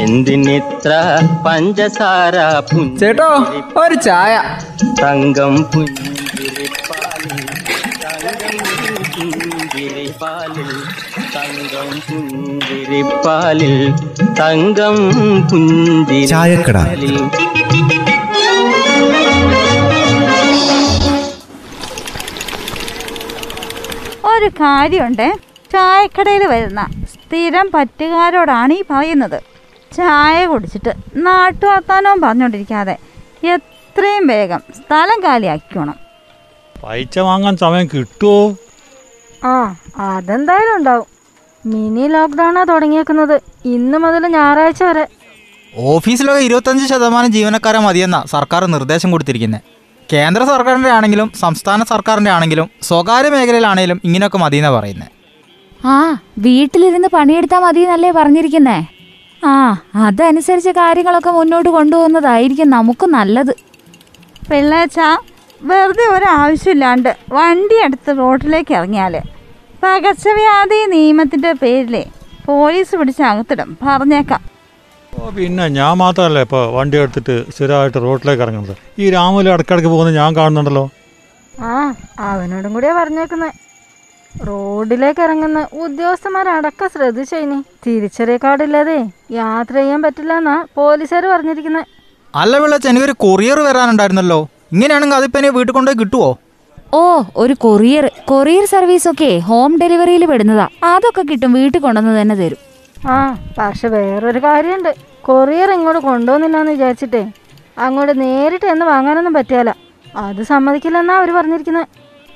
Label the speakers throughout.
Speaker 1: എന്തിനിത്ര പഞ്ചസാര
Speaker 2: ചേട്ടോ ഒരു ചായ.
Speaker 1: തങ്കം പുഞ്ചിരിപ്പാലിൽ തങ്കം പുഞ്ചിരിപ്പാലിൽ തങ്കം പുഞ്ചിരിപ്പാലിൽ തങ്കം
Speaker 3: ചായക്കട.
Speaker 1: പുഞ്ചിരിപ്പാലിൽ.
Speaker 4: ഒരു കാര്യമുണ്ട്. ചായക്കടയിൽ വരുന്ന സ്ഥിരം പറ്റുകാരോടാണ് ഈ പറയുന്നത്. ചായ കുടിച്ചിട്ട് നാട്ടുവർത്താനവും പറഞ്ഞുകൊണ്ടിരിക്കാതെ എത്രയും വേഗം സ്ഥലം കാലിയാക്കണം
Speaker 5: പൈസ വാങ്ങാൻ സമയം കിട്ടുമോ
Speaker 6: ആ അതെന്തായാലും ഉണ്ടാവും. മിനി ലോക്ക്ഡൌണാ തുടങ്ങിയേക്കുന്നത് ഇന്ന് മുതൽ ഞായറാഴ്ച വരെ.
Speaker 7: ഓഫീസിലൊക്കെ ഇരുപത്തഞ്ച് ശതമാനം ജീവനക്കാരെ മതിയെന്ന സർക്കാർ നിർദ്ദേശം കൊടുത്തിരിക്കുന്നത് കേന്ദ്ര സർക്കാരിന്റെ ആണെങ്കിലും സംസ്ഥാന സർക്കാരിന്റെ ആണെങ്കിലും സ്വകാര്യ മേഖലയിലാണെങ്കിലും ഇങ്ങനെയൊക്കെ മതിയെന്നാണ് പറയുന്നത്
Speaker 8: ആ വീട്ടിലിരുന്ന് പണിയെടുത്താൽ മതി എന്നല്ലേ പറഞ്ഞിരിക്കുന്നേ. ആ അതനുസരിച്ച് കാര്യങ്ങളൊക്കെ മുന്നോട്ട് കൊണ്ടുപോകുന്നതായിരിക്കും നമുക്ക് നല്ലത്.
Speaker 4: പിള്ളേച്ച വെറുതെ ഒരാവശ്യമില്ലാണ്ട് വണ്ടി എടുത്ത് റോഡിലേക്ക് ഇറങ്ങിയാൽ പകർച്ചവ്യാധി നിയമത്തിന്റെ പേരിലെ പോലീസ് പിടിച്ച് അകത്തിടും. പറഞ്ഞേക്കാം.
Speaker 5: ഓ പിന്നെ ഞാൻ മാത്രമല്ല ഇപ്പോൾ വണ്ടി എടുത്തിട്ട് സ്ഥിരമായിട്ട് റോഡിലേക്ക് ഇറങ്ങുന്നത്. ഈ രാമുല ഇടക്കിടക്ക് പോകുന്നത് ഞാൻ കാണുന്നുണ്ടല്ലോ.
Speaker 6: ആ അവനോടും കൂടിയാ പറഞ്ഞേക്കുന്നത് റോഡിലേക്ക് ഇറങ്ങുന്ന ഉദ്യോഗസ്ഥന്മാരടക്കം ശ്രദ്ധിച്ചതിന് തിരിച്ചറിയ കാർഡില്ലാതെ യാത്ര ചെയ്യാൻ പറ്റില്ല എന്നാ പോലീസുകാർ പറഞ്ഞിരിക്കുന്നത്
Speaker 7: അല്ല വിളിച്ച് എനിക്കൊരു കൊറിയർ വരാനുണ്ടായിരുന്നല്ലോ. ഇങ്ങനെയാണെങ്കിൽ അതിപ്പോ ഇനി വീട്ടിൽ കൊണ്ടുപോയി കിട്ടുവോ?
Speaker 8: ഓ ഒരു കൊറിയർ. കൊറിയർ സർവീസ് ഒക്കെ ഹോം ഡെലിവറിയിൽ പെടുന്നതാ. അതൊക്കെ കിട്ടും വീട്ടിൽ കൊണ്ടുവന്ന് തന്നെ തരും.
Speaker 6: ആ പക്ഷെ വേറൊരു കാര്യമുണ്ട്. കൊറിയർ ഇങ്ങോട്ട് കൊണ്ടുവന്നില്ലാന്ന് വിചാരിച്ചിട്ടേ അങ്ങോട്ട് നേരിട്ട് എന്ന് വാങ്ങാനൊന്നും പറ്റിയാല. അത് സമ്മതിക്കില്ലെന്നാ അവർ പറഞ്ഞിരിക്കുന്നത്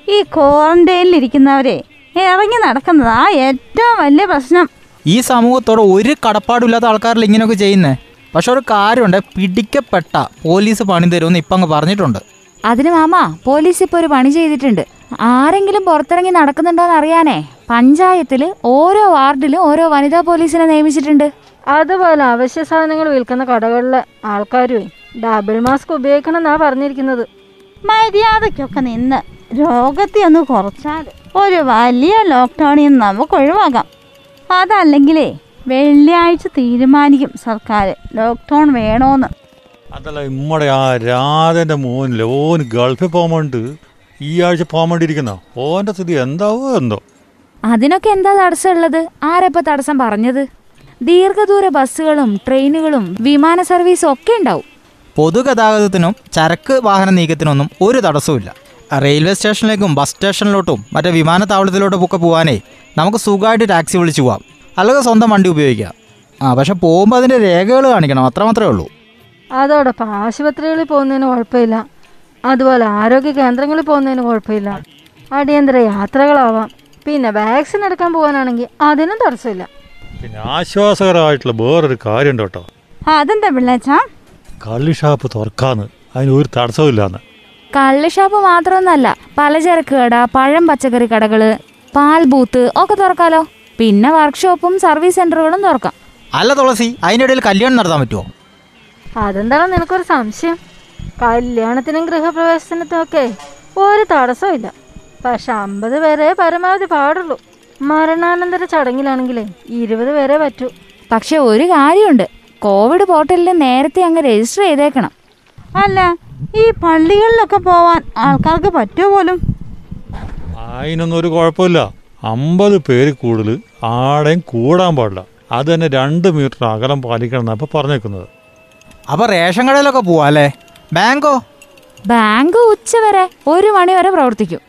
Speaker 4: ഈ ക്വാറന്റൈനിൽ ഇരിക്കുന്നവരെ ഇറങ്ങി നടക്കുന്നത് ആ ഏറ്റവും വലിയ പ്രശ്നം.
Speaker 7: ഈ സമൂഹത്തോടെ ഒരു കടപ്പാടുമില്ലാത്ത ആൾക്കാരിൽ ഇങ്ങനെയൊക്കെ ചെയ്യുന്നേ? പക്ഷെ ഒരു കാര്യമുണ്ട് പിടിക്കപ്പെട്ട പോലീസ് പണി തരുമെന്ന് ഇപ്പം അങ്ങ് പറഞ്ഞിട്ടുണ്ട്.
Speaker 8: അതിന് മാമ പോലീസ് ഇപ്പോൾ ഒരു പണി ചെയ്തിട്ടുണ്ട്. ആരെങ്കിലും പുറത്തിറങ്ങി നടക്കുന്നുണ്ടോന്ന് അറിയാനേ. പഞ്ചായത്തിൽ ഓരോ വാർഡിലും ഓരോ വനിതാ പോലീസിനെ നിയമിച്ചിട്ടുണ്ട്.
Speaker 6: അതുപോലെ അവശ്യ സാധനങ്ങൾ വിൽക്കുന്ന കടകളിലെ ആൾക്കാരുമേ ഡബിൾ മാസ്ക് ഉപയോഗിക്കണം എന്നാ പറഞ്ഞിരിക്കുന്നത്.
Speaker 4: മര്യാദയ്ക്കൊക്കെ നിന്ന്. രോഗത്തെ ഒന്ന് കുറച്ചാൽ ഒരു വലിയ ലോക്ക്ഡൗണിൽ നിന്ന് നമുക്ക് ഒഴിവാക്കാം. അതല്ലെങ്കിലേ വെള്ളിയാഴ്ച തീരുമാനിക്കും സർക്കാർ ലോക്ക്ഡൗൺ വേണോന്ന്.
Speaker 5: അതല്ല ഇമ്മടെ ആ രാധന്റെ മോൻ ഓന് ഗൾഫിൽ പോകുമ്പോണ്ട് ഈ ആഴ്ച പോകാൻ വേണ്ടിയിരിക്കുന്ന? ഓന്റെ സ്ഥിതി എന്താവോ എന്തോ.
Speaker 8: അതിനൊക്കെ എന്താ തടസ്സമുള്ളത്? ആരപ്പോ തടസ്സം പറഞ്ഞത്? ദീർഘദൂര ബസ്സുകളും ട്രെയിനുകളും വിമാന സർവീസും ഒക്കെ ഉണ്ടാവും.
Speaker 7: പൊതുഗതാഗതത്തിനും ചരക്ക് വാഹന നീക്കത്തിനൊന്നും ഒരു തടസ്സവുമില്ല. റെയിൽവേ സ്റ്റേഷനിലേക്കും ബസ് സ്റ്റേഷനിലോട്ടും മറ്റേ വിമാനത്താവളത്തിലോട്ടും ഒക്കെ പോകാനേ നമുക്ക് സുഖമായിട്ട് ടാക്സി വിളിച്ച് പോവാം. അല്ലെങ്കിൽ സ്വന്തം വണ്ടി ഉപയോഗിക്കാം. ആ പക്ഷെ പോകുമ്പോൾ അതിന്റെ രേഖകൾ കാണിക്കണം. അത്ര മാത്രമേ ഉള്ളൂ.
Speaker 6: അതോടൊപ്പം ആശുപത്രികളിൽ പോകുന്നതിന് കുഴപ്പമില്ല. അതുപോലെ ആരോഗ്യ കേന്ദ്രങ്ങളിൽ പോകുന്നതിന് കുഴപ്പമില്ല. അടിയന്തര യാത്രകളാവാം. പിന്നെ വാക്സിൻ എടുക്കാൻ പോകാനാണെങ്കിൽ അതിനും തടസ്സമില്ല.
Speaker 5: പിന്നെ ആശ്വാസകരമായിട്ടുള്ള വേറൊരു കാര്യമുണ്ട് കേട്ടോ.
Speaker 4: അതെന്താ പിള്ളേച്ചാ?
Speaker 5: കള്ളി ഷാപ്പ് തുറക്കാന്ന്. അതിന് ഒരു തടസ്സമില്ലാന്ന്
Speaker 8: കള്ള് ഷാപ്പ് മാത്രമൊന്നല്ല പലചരക്ക് കട പഴം പച്ചക്കറി കടകൾ പാൽ ബൂത്ത് ഒക്കെ തുറക്കാലോ. പിന്നെ വർക്ക്ഷോപ്പും സർവീസ് സെന്ററുകളും തുറക്കാം.
Speaker 7: അല്ല തുളസി അതിനിടയിൽ കല്യാണം നടത്താൻ പറ്റുമോ
Speaker 6: അതെന്താണ് നിനക്കൊരു സംശയം? കല്യാണത്തിനും ഗൃഹപ്രവേശനത്തിനും ഒക്കെ ഒരു തടസ്സവും ഇല്ല പക്ഷെ അമ്പത് പേരെ പരമാവധി പാടുള്ളൂ. മരണാനന്തര ചടങ്ങിലാണെങ്കിലേ ഇരുപത് പേരെ പറ്റൂ.
Speaker 8: പക്ഷെ ഒരു കാര്യമുണ്ട് കോവിഡ് പോർട്ടലിൽ നേരത്തെ അങ്ങ് രജിസ്റ്റർ ചെയ്തേക്കണം.
Speaker 4: അല്ല ഈ പള്ളികളിലൊക്കെ പോവാൻ ആൾക്കാർക്ക് പറ്റുമോ പോലും?
Speaker 5: അതിനൊന്നും ഒരു കുഴപ്പമില്ല. അമ്പത് പേര് കൂടുതൽ ആടെയും കൂടാൻ പാടില്ല. അത് തന്നെ രണ്ട് മീറ്റർ അകലം പാലിക്കണം എന്നാ പറഞ്ഞേക്കുന്നത്.
Speaker 7: അപ്പൊ റേഷൻ കടയിലൊക്കെ പോവാല്ലേ ബാങ്കോ?
Speaker 8: ബാങ്ക് ഉച്ചവരെ ഒരു മണി വരെ പ്രവർത്തിക്കും.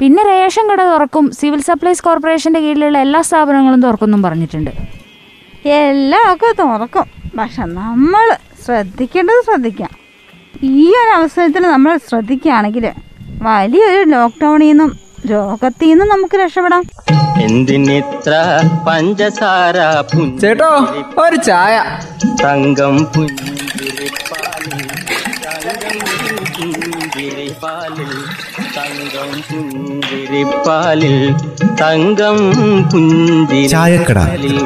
Speaker 8: പിന്നെ റേഷൻ കട തുറക്കും സിവിൽ സപ്ലൈസ് കോർപ്പറേഷന്റെ കീഴിലുള്ള എല്ലാ സ്ഥാപനങ്ങളും തുറക്കുന്നും പറഞ്ഞിട്ടുണ്ട്.
Speaker 4: എല്ലാം ഒക്കെ തുറക്കും. പക്ഷെ നമ്മൾ ശ്രദ്ധിക്കേണ്ടത് ശ്രദ്ധിക്കാം. ഈ ഒരു അവസരത്തിൽ നമ്മൾ ശ്രദ്ധിക്കുകയാണെങ്കിൽ വലിയൊരു ലോക്ക്ഡൗണിൽ നിന്നും രോഗത്തിൽ നിന്നും നമുക്ക് രക്ഷപ്പെടാം.
Speaker 1: എന്തിനിത്ര പഞ്ചസാര
Speaker 2: ചേട്ടോ ഒരു ചായ.
Speaker 1: തങ്കം പുഞ്ചിരിപ്പാലിൽ തങ്കം പുഞ്ചിരിപ്പാലിൽ തങ്കം പുഞ്ചിരിപ്പാലിൽ